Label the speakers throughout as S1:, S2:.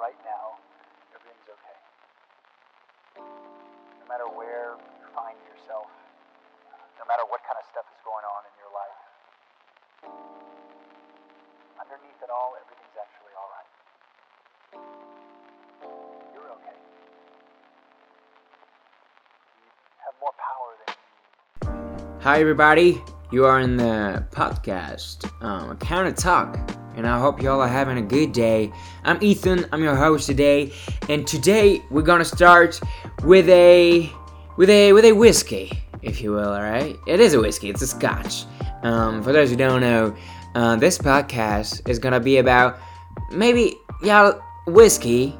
S1: right now, everything's okay. No matter where you find yourself, no matter what kind of stuff is going on in your life, underneath it all, everything's actually all right. You're okay. You have more power than you
S2: Hi, everybody. You are in the podcast, um, Count of Talk, and I hope y'all are having a good day. I'm Ethan. I'm your host today, and today we're gonna start with a with a with a whiskey, if you will. All right, it is a whiskey. It's a Scotch. Um, for those who don't know, uh, this podcast is gonna be about maybe y'all whiskey,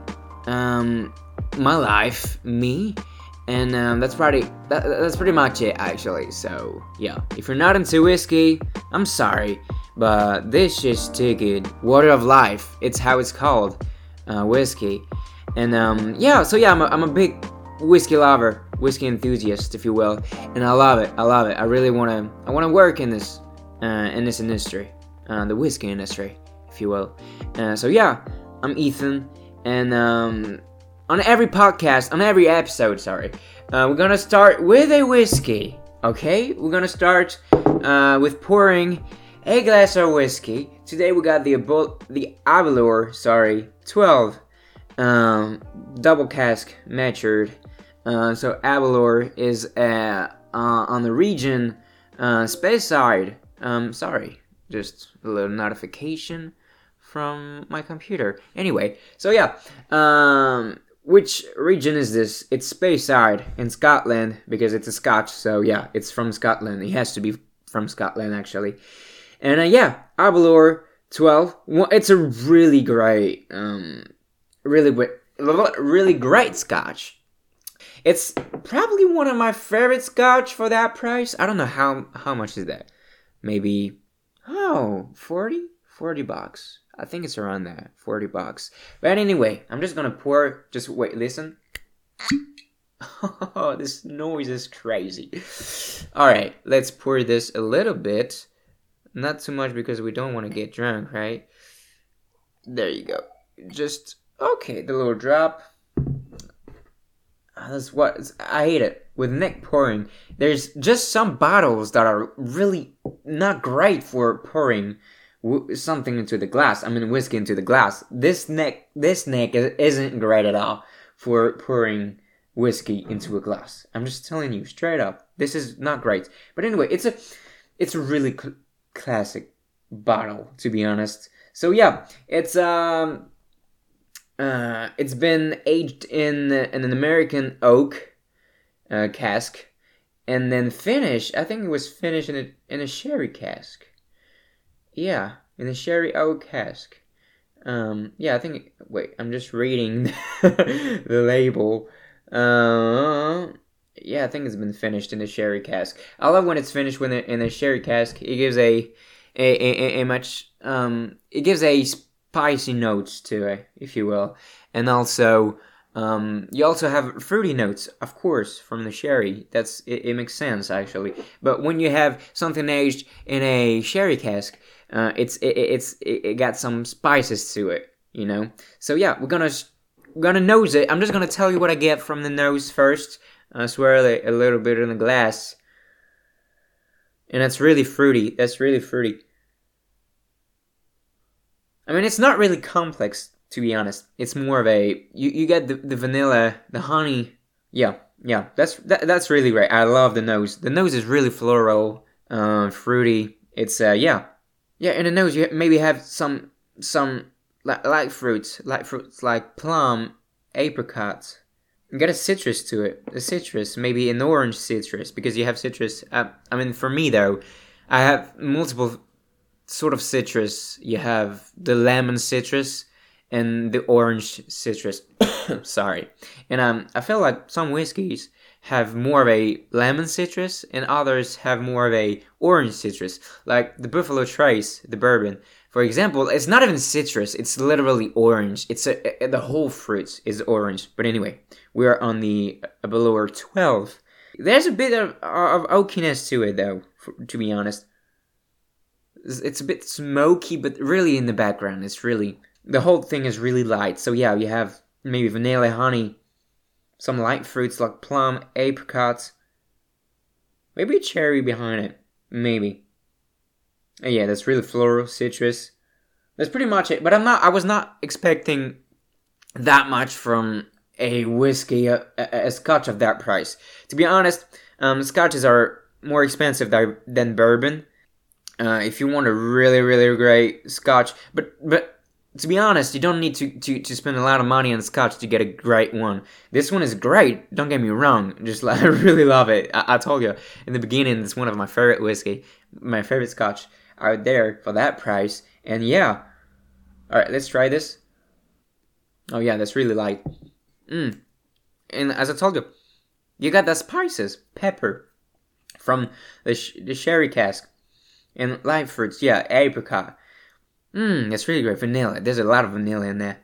S2: um, my life, me and um, that's probably that, that's pretty much it actually so yeah if you're not into whiskey i'm sorry but this is too good water of life. It's how it's called uh, whiskey. And um, yeah so yeah I'm a, I'm a big whiskey lover whiskey enthusiast if you will. And i love it i love it. I really want to i want to work in this uh, in this industry uh, the whiskey industry if you will. Uh, so yeah i'm ethan. And um, on every podcast, on every episode, sorry, uh, we're gonna start with a whiskey. Okay, we're gonna start uh, with pouring a glass of whiskey. Today we got the Abo- the Aberlour, sorry, 12 um, double cask matured. Uh, so Aberlour is uh, uh, on the region uh, Speyside. Um, sorry, just a little notification from my computer. Anyway, so yeah, um, which region is this? It's Speyside in Scotland because it's a Scotch. So yeah, it's from Scotland. It has to be from Scotland actually. And uh, yeah, Aberlour 12. Well, it's a really great, um, really, really great Scotch. It's probably one of my favorite Scotch for that price. I don't know how how much is that. Maybe oh 40 40 bucks. I think it's around that 40 bucks. But anyway, I'm just gonna pour. Just wait, listen. Oh, this noise is crazy. All right, let's pour this a little bit. Not too much because we don't want to get drunk, right? There you go. Just okay, the little drop. Ah, That's what I hate it with neck pouring. There's just some bottles that are really not great for pouring something into the glass. I mean, whiskey into the glass. This neck, this neck is- isn't great at all for pouring whiskey into a glass. I'm just telling you straight up. This is not great. But anyway, it's a, it's a really classic bottle to be honest. So yeah, it's um, uh, it's been aged in in an American oak uh, cask, and then finished. I think it was finished in a in a sherry cask. Yeah, in a sherry oak cask. Um, yeah, I think. Wait, I'm just reading the label. Uh, yeah, I think it's been finished in a sherry cask. I love when it's finished when in a sherry cask. It gives a a, a, a much um, it gives a spicy notes to it, if you will, and also um, you also have fruity notes, of course, from the sherry. That's it, it makes sense actually. But when you have something aged in a sherry cask, uh, it's it, it's it, it got some spices to it, you know. So yeah, we're gonna we're gonna nose it. I'm just gonna tell you what I get from the nose first. I swirl it a little bit in the glass, and that's really fruity. That's really fruity. I mean, it's not really complex to be honest. It's more of a you, you get the, the vanilla, the honey. Yeah, yeah, that's that, that's really great. I love the nose. The nose is really floral, uh, fruity. It's uh, yeah, yeah. In the nose, you maybe have some some like like fruits, like fruits like plum, apricot. Get a citrus to it. A citrus, maybe an orange citrus, because you have citrus. Uh, I mean, for me though, I have multiple sort of citrus. You have the lemon citrus and the orange citrus. Sorry, and um, I feel like some whiskeys have more of a lemon citrus, and others have more of a orange citrus. Like the Buffalo Trace, the bourbon, for example, it's not even citrus; it's literally orange. It's a, a- the whole fruit is orange. But anyway, we are on the below twelve. There's a bit of, of oakiness to it, though. For, to be honest, it's it's a bit smoky, but really in the background, it's really the whole thing is really light. So yeah, you have maybe vanilla, honey, some light fruits like plum, apricots, maybe a cherry behind it, maybe. And yeah, that's really floral, citrus. That's pretty much it. But I'm not. I was not expecting that much from a whiskey, a, a, scotch of that price. To be honest, um, scotches are more expensive than, than bourbon. Uh, if you want a really, really great scotch, but but to be honest, you don't need to, to, to spend a lot of money on scotch to get a great one. This one is great. Don't get me wrong. Just like, I really love it. I, I told you in the beginning, it's one of my favorite whiskey, my favorite scotch out there for that price. And yeah, all right, let's try this. Oh yeah, that's really light. Mm. And as I told you, you got the spices, pepper from the sh- the sherry cask, and light fruits. Yeah, apricot. Mmm, that's really great. Vanilla. There's a lot of vanilla in there.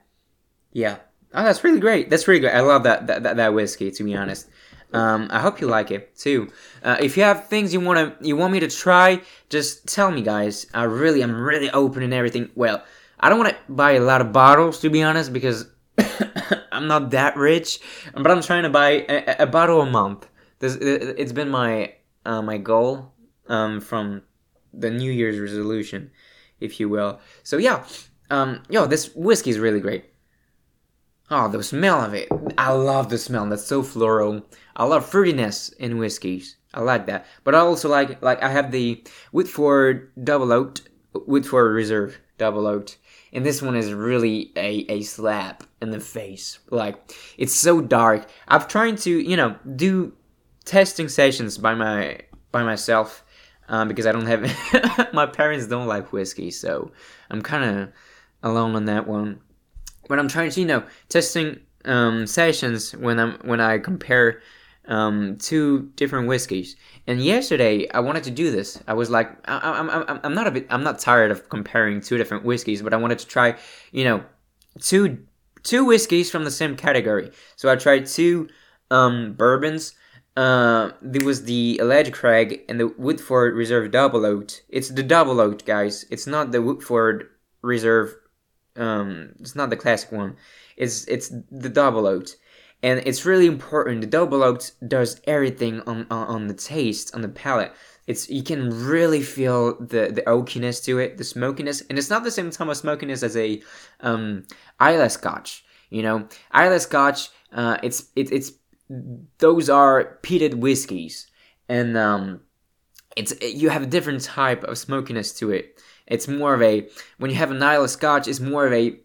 S2: Yeah. Oh, that's really great. That's really great. I love that that, that, that whiskey. To be honest, um, I hope you like it too. Uh, if you have things you wanna you want me to try, just tell me, guys. I really I'm really open and everything. Well, I don't want to buy a lot of bottles to be honest because I'm not that rich, but I'm trying to buy a, a bottle a month. This it's been my uh, my goal um, from the New Year's resolution if you will. So yeah, um, yo, this whiskey is really great. Oh, the smell of it. I love the smell. That's so floral. I love fruitiness in whiskeys. I like that. But I also like like I have the Woodford Double Oaked, Woodford Reserve Double Oaked, and this one is really a a slap in the face. Like it's so dark. I've tried to you know do testing sessions by my by myself um, because I don't have my parents don't like whiskey, so I'm kind of alone on that one. But I'm trying to you know testing um, sessions when I'm when I compare um, two different whiskeys. And yesterday I wanted to do this. I was like, I, am I'm, I'm not a bit, I'm not tired of comparing two different whiskeys, but I wanted to try, you know, two two whiskeys from the same category. So I tried two um, bourbons uh, there was the Elijah Craig and the Woodford Reserve Double Oaked. It's the Double Oaked, guys. It's not the Woodford Reserve. Um, it's not the classic one. It's it's the Double Oaked, and it's really important. The Double Oaked does everything on, on on the taste, on the palate. It's you can really feel the the oakiness to it, the smokiness, and it's not the same time of smokiness as a um Islay Scotch. You know, Islay Scotch. Uh, it's it, it's those are peated whiskies, and um, it's you have a different type of smokiness to it. It's more of a when you have an Islay Scotch, it's more of a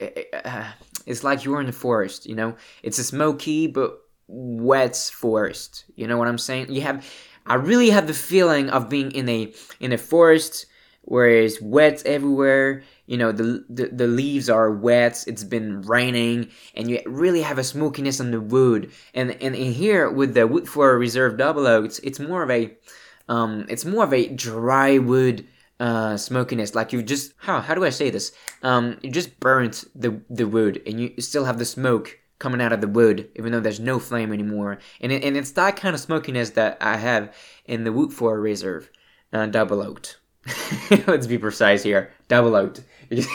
S2: uh, it's like you're in the forest. You know, it's a smoky but wet forest. You know what I'm saying? You have I really have the feeling of being in a in a forest where it's wet everywhere you know the, the the leaves are wet it's been raining and you really have a smokiness on the wood and and in here with the Woodford Reserve double oaks it's more of a um it's more of a dry wood uh smokiness. Like you just how how do i say this? Um you just burnt the the wood and you still have the smoke coming out of the wood even though there's no flame anymore. And it, and it's that kind of smokiness that i have in the Woodford Reserve uh, double oaked. Let's be precise here. Double oaked.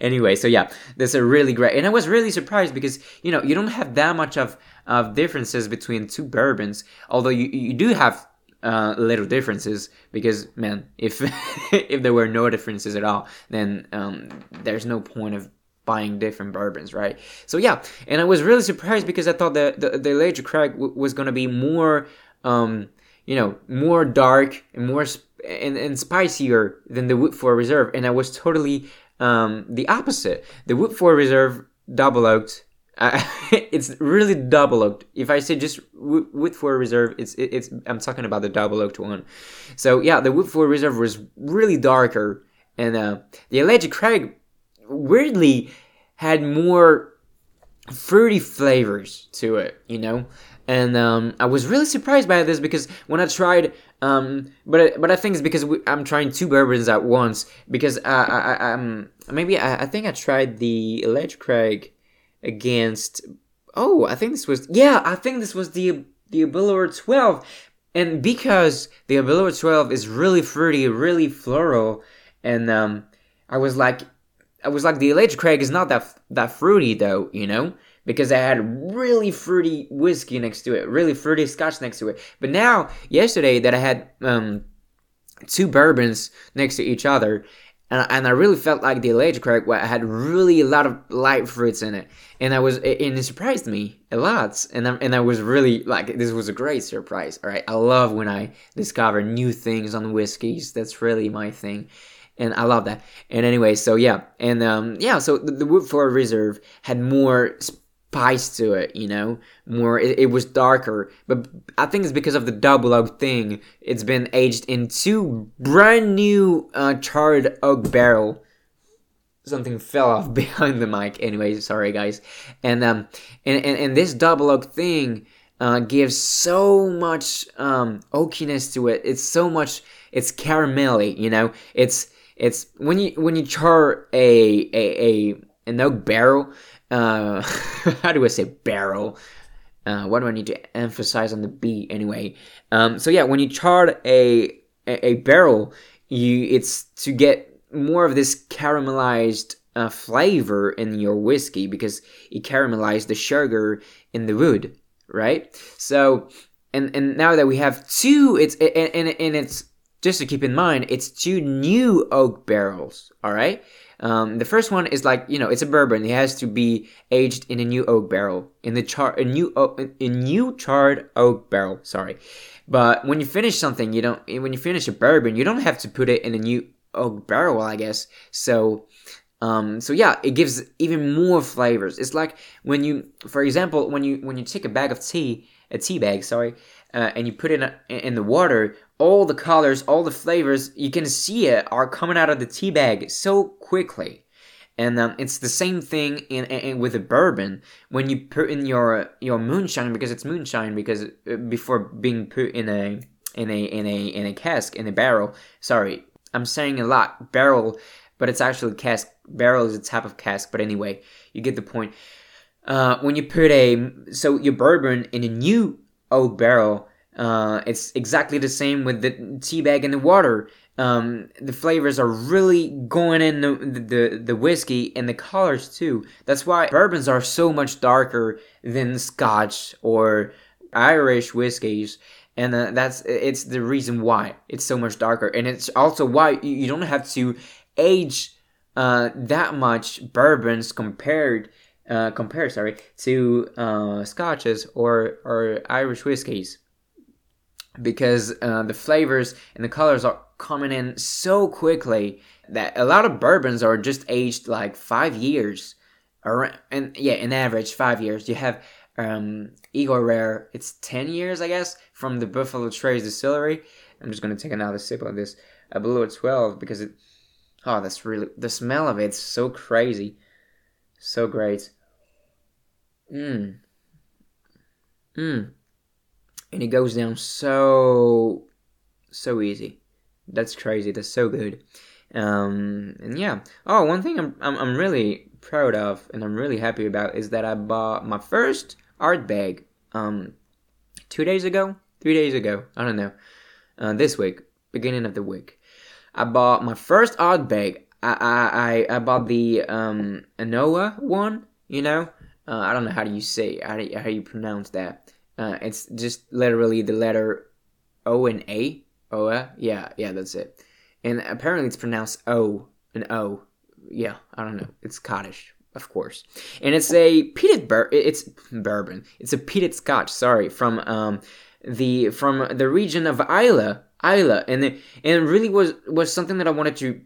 S2: Anyway so yeah that's a really great and i was really surprised because you know you don't have that much of of differences between two bourbons although you you do have uh, little differences because man if if there were no differences at all then um, there's no point of buying different bourbons right so yeah and i was really surprised because i thought that the, the Elijah Craig w- was going to be more um, you know more dark and more sp- and, and spicier than the Woodford Reserve, and I was totally um, the opposite. The Woodford Reserve double oaked. Uh, it's really double oaked. If I say just Woodford Reserve, it's it's I'm talking about the double oaked one. So yeah, the Woodford Reserve was really darker, and uh, the Elijah Craig weirdly had more fruity flavors to it. You know, and um, I was really surprised by this because when I tried, um, but but I think it's because we, I'm trying two bourbons at once because I, I, I um maybe I, I think I tried the Ledge Craig against oh I think this was yeah I think this was the the Aberlour 12 and because the Aberlour 12 is really fruity really floral and um I was like I was like, the Elijah Craig is not that that fruity though, you know, because I had really fruity whiskey next to it, really fruity Scotch next to it. But now, yesterday, that I had um, two bourbons next to each other, and, and I really felt like the Elijah Craig had really a lot of light fruits in it, and I was and it surprised me a lot, and I, and I was really like this was a great surprise. All right, I love when I discover new things on whiskeys. That's really my thing, and I love that. And anyway, so yeah, and um, yeah, so the, the Woodford Reserve had more spice to it, you know, more. It, it, was darker, but I think it's because of the double oak thing. It's been aged in two brand new uh, charred oak barrel. Something fell off behind the mic. Anyway, sorry guys. And um, and and, and this double oak thing uh, gives so much um oakiness to it. It's so much. It's caramelly, you know. It's it's when you when you char a a, a an oak barrel uh, how do I say barrel? Uh, what do I need to emphasize on the B anyway? Um, so yeah, when you char a, a, barrel, you it's to get more of this caramelized uh, flavor in your whiskey because it caramelized the sugar in the wood, right? So and and now that we have two, it's and and, and it's just to keep in mind, it's two new oak barrels, all right? Um, the first one is like you know it's a bourbon. It has to be aged in a new oak barrel in the char a new a new charred oak barrel. Sorry, but when you finish something, you don't when you finish a bourbon, you don't have to put it in a new oak barrel. I guess so. Um, so yeah, it gives even more flavors. It's like when you, for example, when you when you take a bag of tea, a tea bag, sorry, uh, and you put it in, the water, all the colors, all the flavors, you can see it are coming out of the tea bag so quickly. And um, it's the same thing in, in, with a bourbon when you put in your your moonshine because it's moonshine because uh, before being put in a in a in a in a cask in a barrel. Sorry, I'm saying a lot barrel, but it's actually cask. Barrel is a type of cask, but anyway, you get the point. Uh, when you put a so your bourbon in a new oak barrel, uh, it's exactly the same with the tea bag and the water. Um, the flavors are really going in the, the the whiskey and the colors too. That's why bourbons are so much darker than Scotch or Irish whiskeys, and uh, that's it's the reason why it's so much darker. And it's also why you don't have to age uh, that much bourbons compared uh, compared sorry to uh, Scotches or or Irish whiskies, because uh, the flavors and the colors are coming in so quickly that a lot of bourbons are just aged like five years or and yeah in average five years. You have um eagle rare it's 10 years i guess from the buffalo trace distillery. I'm just gonna take another sip of this Aberlour 12 because it oh that's really the smell of it's so crazy. So great mmm mmm and it goes down so so easy. That's crazy. That's so good. Um, and yeah. Oh, one thing I'm, I'm I'm really proud of and I'm really happy about is that I bought my first Ardbeg um two days ago, three days ago. I don't know. Uh, this week, beginning of the week, I bought my first Ardbeg. I I I, bought the um An Oa one. You know, uh, I don't know how do you say how do you, how you pronounce that. Uh, it's just literally the letter O and A. Oa? Yeah, yeah, that's it. And apparently it's pronounced O and O. Yeah, I don't know. It's Scottish, of course. And it's a peated bur- it's bourbon. It's a peated Scotch, sorry, from um the from the region of Islay, Islay, and it, and it really was was something that I wanted to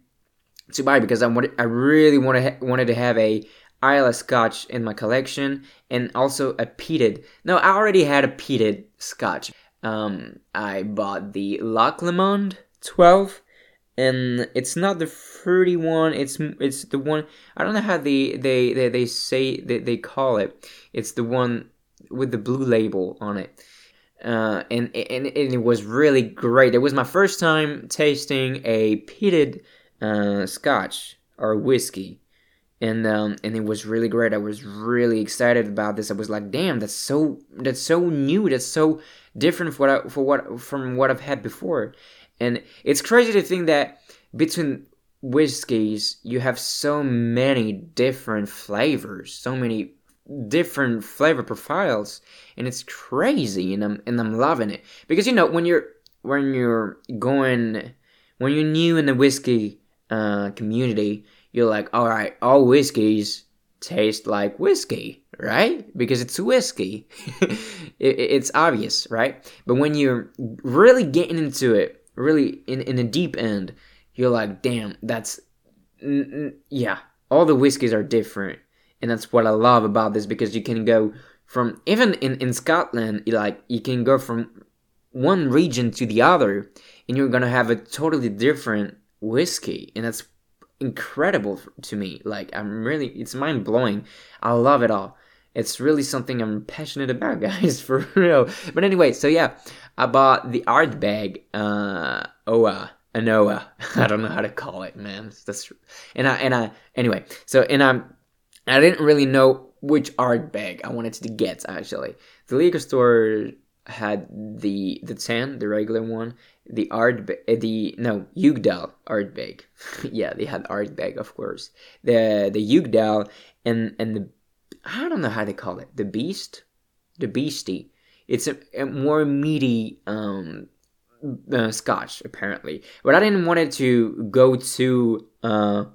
S2: to buy because I wanted I really wanted wanted to have a Islay Scotch in my collection, and also a peated. No, I already had a peated Scotch. Um, I bought the Loch Lomond 12, and it's not the fruity one. It's it's the one. I don't know how they they they, they say they, they call it. It's the one with the blue label on it. Uh, and, and and it was really great. It was my first time tasting a peated uh, Scotch or whiskey, and um, and it was really great. I was really excited about this. I was like, damn, that's so that's so new. That's so different for what I, for what from what I've had before. And it's crazy to think that between whiskeys, you have so many different flavors, so many different flavor profiles, and it's crazy, and I'm and I'm loving it because you know when you're when you're going when you're new in the whiskey uh, community, you're like, all right, all whiskeys taste like whiskey, right? Because it's whiskey. it, it's obvious, right? But when you're really getting into it, really in, in the deep end, you're like, damn, that's, n- n- yeah, all the whiskeys are different. And that's what I love about this because you can go from, even in, in Scotland, like, you can go from one region to the other and you're gonna have a totally different whiskey. And that's incredible to me. Like I'm really, it's mind blowing. I love it all. It's really something I'm passionate about, guys, for real. But anyway, so yeah, I bought the Ardbeg, uh, Oa, An Oa. I don't know how to call it, man. That's and I and I anyway. So and I'm, I didn't really know which Ardbeg I wanted to get actually. The liquor store had the the ten, the regular one, the art eh, the no Uigeadail Ardbeg. yeah, they had Ardbeg, of course. The the Uigeadail and and the I don't know how they call it. The Beast, the Beastie. It's a, a more meaty um, uh, Scotch apparently, but I didn't want it to go too uh,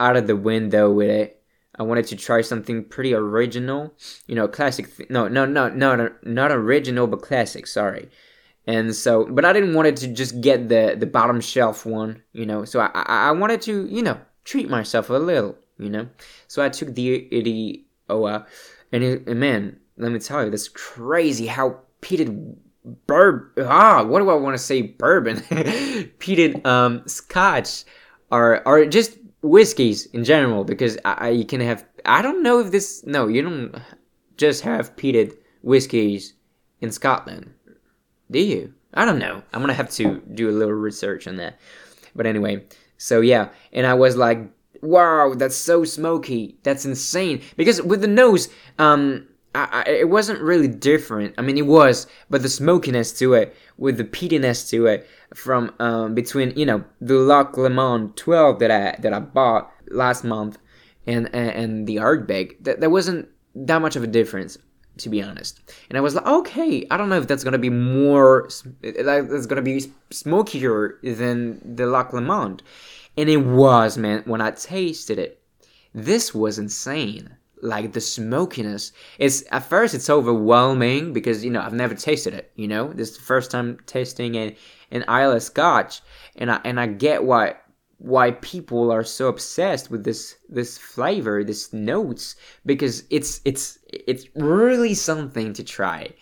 S2: out of the window with it. I wanted to try something pretty original, you know, classic. Th- no, no, no, no, not original, but classic. Sorry. And so, but I didn't want it to just get the the bottom shelf one, you know. So I I, wanted to, you know, treat myself a little, you know. So I took the the Oa, and, it, and man, let me tell you, that's crazy how peated burb ah what do I want to say bourbon peated um scotch are are just whiskeys in general because I, you can have I don't know if this no you don't just have peated whiskeys in Scotland do you? I don't know. I'm gonna have to do a little research on that. But anyway so yeah. And I was like wow that's so smoky. That's insane. Because with the nose um I, I, it wasn't really different. I mean, it was, but the smokiness to it, with the peatiness to it, from um, between you know the Loch Lomond 12 that I that I bought last month, and and, and the Ardbeg, that there wasn't that much of a difference, to be honest. And I was like, okay, I don't know if that's gonna be more, like that's gonna be smokier than the Loch Lomond, and it was, man. When I tasted it, this was insane like the smokiness it's at first it's overwhelming because you know i've never tasted it you know this is the first time tasting an an Islay Scotch, and I and I get why why people are so obsessed with this this flavor, this notes, because it's it's it's really something to try.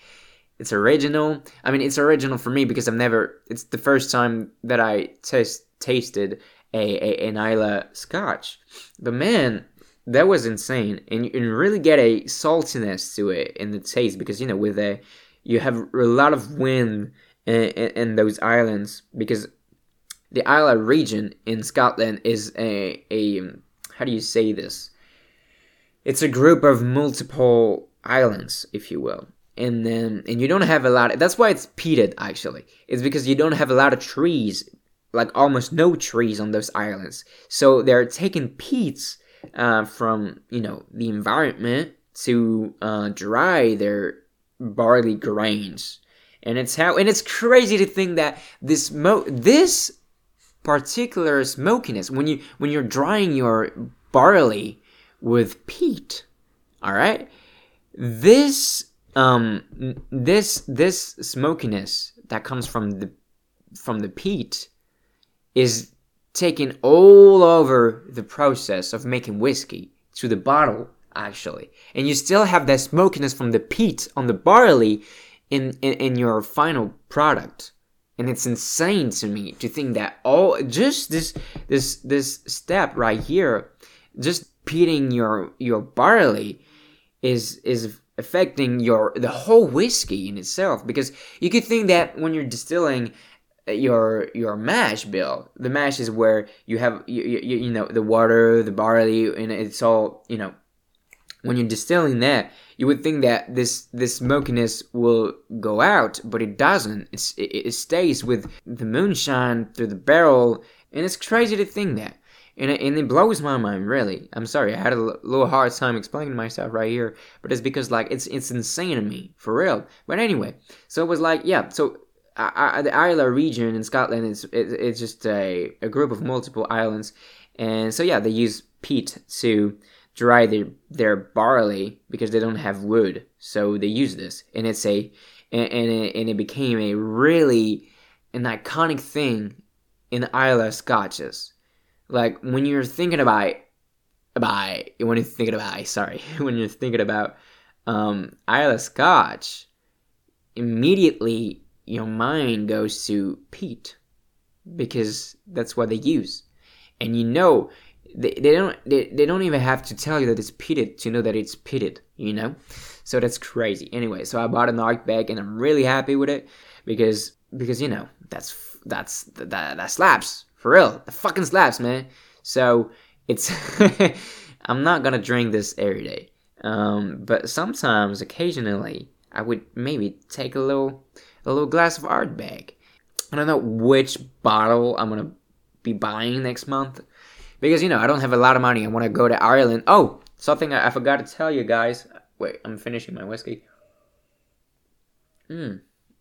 S2: It's original. I mean, it's original for me because I've never. It's the first time that I taste tasted a, a an Islay Scotch, but man, that was insane, and you, and really get a saltiness to it in the taste because you know with a you have a lot of wind in, in those islands because the Islay region in Scotland is a, a how do you say this? It's a group of multiple islands, if you will. And then and you don't have a lot of, that's why it's peated actually. It's because you don't have a lot of trees, like almost no trees on those islands. So they're taking peats uh, from, you know, the environment to uh, dry their barley grains and it's how and it's crazy to think that this mo this particular smokiness. When you when you're drying your barley with peat all right this um this this smokiness that comes from the from the peat is taken all over the process of making whiskey to the bottle actually. And you still have that smokiness from the peat on the barley in, in, in your final product and it's insane to me to think that all just this this this step right here just peating your your barley is is affecting your the whole whiskey in itself. Because you could think that when you're distilling uh, your your mash bill the mash is where you have you, you, you know the water the barley and it's all you know when you're distilling that, you would think that this this smokiness will go out, but it doesn't. It's, it, it stays with the moonshine through the barrel and it's crazy to think that. And it, and it blows my mind really. I'm sorry i had a l- little hard time explaining myself right here but it's because like it's it's insane to me for real. But anyway so it was like yeah so I, the Islay region in Scotland is it, it's just a, a group of multiple islands, and so yeah, they use peat to dry their their barley because they don't have wood, so they use this, and it's a and and it, and it became a really an iconic thing in the Islay Scotches. Like when you're thinking about about when you're thinking about sorry when you're thinking about um, Islay Scotch, immediately your mind goes to peat because that's what they use, and you know they, they don't they, they don't even have to tell you that it's peated to know that it's peated you know? So that's crazy. Anyway so i bought an Ardbeg and i'm really happy with it because because you know that's that's that that slaps. For real. The fucking slaps man. So it's i'm not gonna drink this every day. Um but sometimes occasionally i would maybe take a little a little glass of Ardbeg. I don't know which bottle i'm gonna be buying next month because you know I don't have a lot of money. I want to go to Ireland. Oh, something I, I forgot to tell you guys. Wait, I'm finishing my whiskey. Mmm.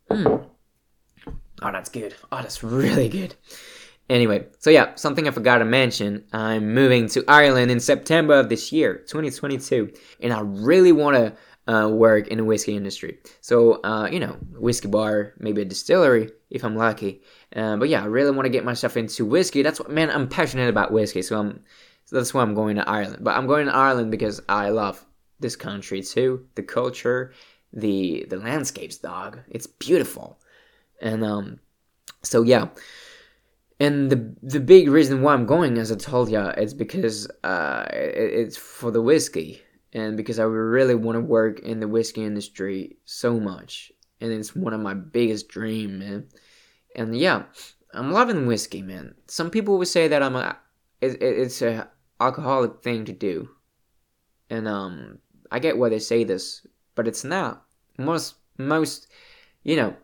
S2: Mmm. Oh, that's good. Oh, that's really good. Anyway, so yeah, something I forgot to mention. I'm moving to Ireland in September of this year, 2022, and I really want to uh, work in the whiskey industry. So, uh, you know, whiskey bar, maybe a distillery if I'm lucky. Uh, but yeah, I really want to get myself into whiskey. That's what, man, I'm passionate about whiskey. So I'm, so that's why I'm going to Ireland. But I'm going to Ireland because I love this country too, the culture, the the landscapes, dog. It's beautiful, and um, so yeah. And the the big reason why I'm going, as I told ya, is because uh, it, it's for the whiskey and because I really want to work in the whiskey industry so much, and it's one of my biggest dreams, man. And yeah, I'm loving whiskey, man. Some people would say that I'm a, it, it's a alcoholic thing to do, and um, I get why they say this, but it's not. Most most, you know,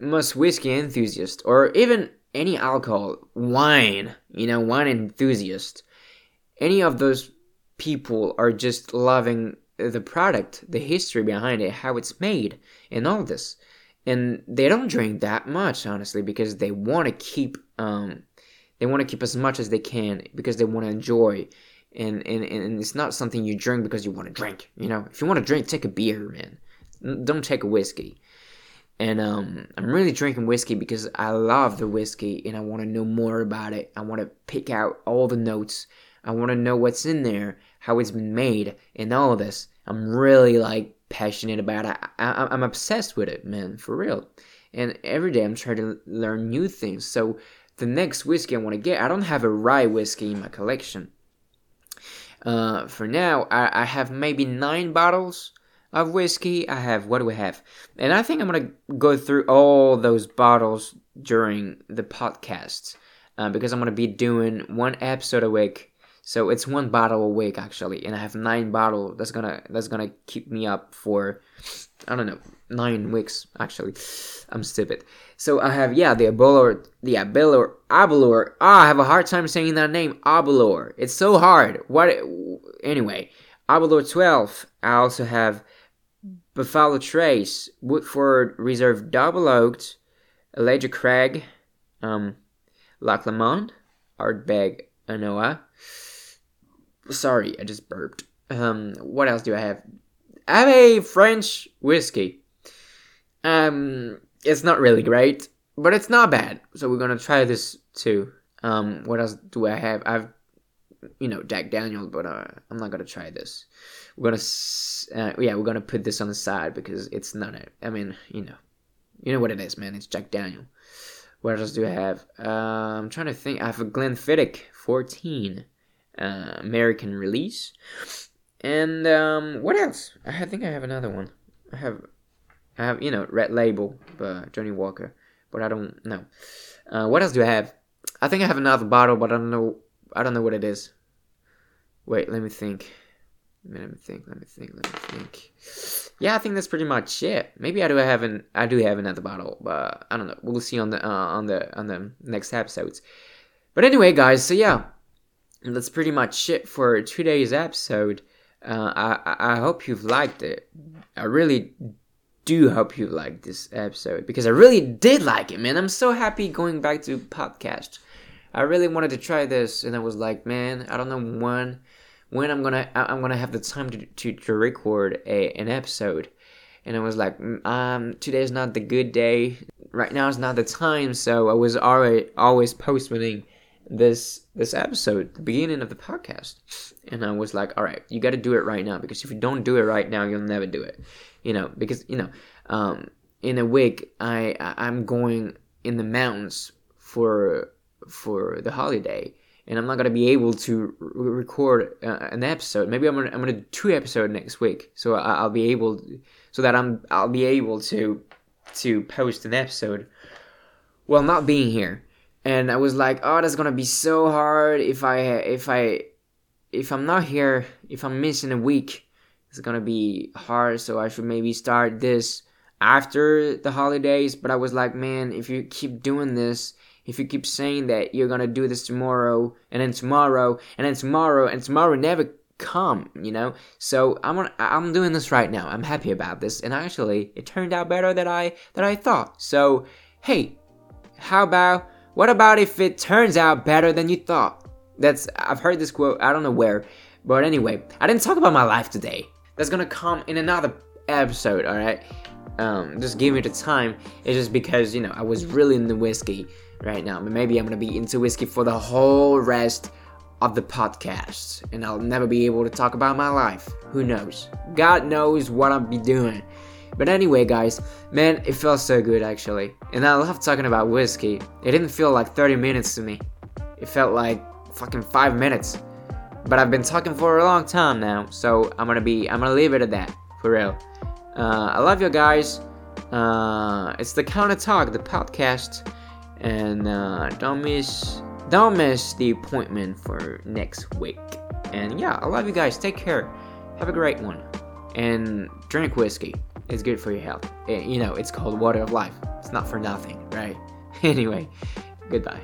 S2: most whiskey enthusiasts or even any alcohol, wine, you know, wine enthusiast, any of those people are just loving the product, the history behind it, how it's made, and all this. And they don't drink that much, honestly, because they want to keep um, they want to keep as much as they can because they want to enjoy. And, and and it's not something you drink because you want to drink. You know, if you want to drink, take a beer, man. Don't take a whiskey. And um, I'm really drinking whiskey because I love the whiskey and I want to know more about it. I want to pick out all the notes I want to know what's in there, how it's been made, and all of this. I'm really like passionate about it. I, am obsessed with it, man, for real. And every day I'm trying to learn new things. So the next whiskey I want to get, I don't have a rye whiskey in my collection. Uh, for now, I, I have maybe nine bottles of whiskey. I have what do we have? And I think I'm gonna go through all those bottles during the podcast uh, because I'm gonna be doing one episode a week so it's one bottle a week actually, and I have nine bottle. That's gonna that's gonna keep me up for I don't know nine weeks actually. I'm stupid. So I have yeah the Aberlour the Aberlour Aberlour. Ah, I have a hard time saying that name Aberlour. It's so hard. What anyway? Aberlour 12. I also have Buffalo Trace, Woodford Reserve Double Oaked, Elijah Craig, um, Loch Lomond, Ardbeg An Oa. Sorry, I just burped. Um, what else do I have? I have a French whiskey. Um, it's not really great, but it's not bad. So we're gonna try this too. Um, what else do I have? I've, you know, Jack Daniel, but uh, I'm not gonna try this. We're gonna, uh, yeah, we're gonna put this on the side because it's not. I mean, you know, you know what it is, man. It's Jack Daniel. What else do I have? Uh, I'm trying to think. I have a Glenfiddich 14 uh, American release. And um, what else? I think I have another one. I have, I have you know Red Label by Johnnie Walker, but I don't know. Uh, what else do I have? I think I have another bottle, but I don't know. I don't know what it is. Wait, let me think. Let me think. Let me think. Let me think. Yeah, I think that's pretty much it. Maybe I do have an I do have another bottle, but I don't know. We'll see on the uh, on the on the next episodes. But anyway, guys, so yeah, that's pretty much it for today's episode. Uh, I I hope you've liked it. I really do hope you liked this episode because I really did like it, man. I'm so happy going back to podcast. I really wanted to try this, and I was like, man, I don't know when when I'm gonna I'm gonna have the time to to, to record a, an episode. And I was like, mm, um, today's not the good day. Right now is not the time. So I was already always postponing this this episode, the beginning of the podcast. And I was like, all right, you got to do it right now because if you don't do it right now, you'll never do it. You know, because you know, um, in a week, I I'm going in the mountains for for the holiday, and I'm not gonna be able to re- record uh, an episode. Maybe I'm gonna I'm gonna do two episodes next week, so I, will be able so that I'm I'll be able to to post an episode while not being here and I was like, oh, that's gonna be so hard if I if I if I'm not here, if I'm missing a week, it's gonna be hard. So I should maybe start this after the holidays. But I was like, man, if you keep doing this, if you keep saying that you're gonna do this tomorrow, and then tomorrow, and then tomorrow, and tomorrow never come, you know. So I'm I'm doing this right now. I'm happy about this, and actually, it turned out better than I than I thought. So hey, how about what about if it turns out better than you thought? That's I've heard this quote, I don't know where. But anyway, I didn't talk about my life today. That's gonna come in another episode, alright? Um, just give me the time. It's just because, you know, I was really into whiskey right now. But maybe I'm gonna be into whiskey for the whole rest of the podcast. And I'll never be able to talk about my life. Who knows? God knows what I'll be doing. But anyway, guys, man, it felt so good actually. And I love talking about whiskey. It didn't feel like 30 minutes to me, it felt like fucking 5 minutes. But I've been talking for a long time now, so I'm gonna be, I'm gonna leave it at that, for real. Uh, I love you guys. Uh, it's the Counter Talk, the podcast, and uh, don't miss, don't miss the appointment for next week. And yeah, I love you guys. Take care. Have a great one, and drink whiskey. It's good for your health. It, you know, it's called water of life. It's not for nothing, right? Anyway, goodbye.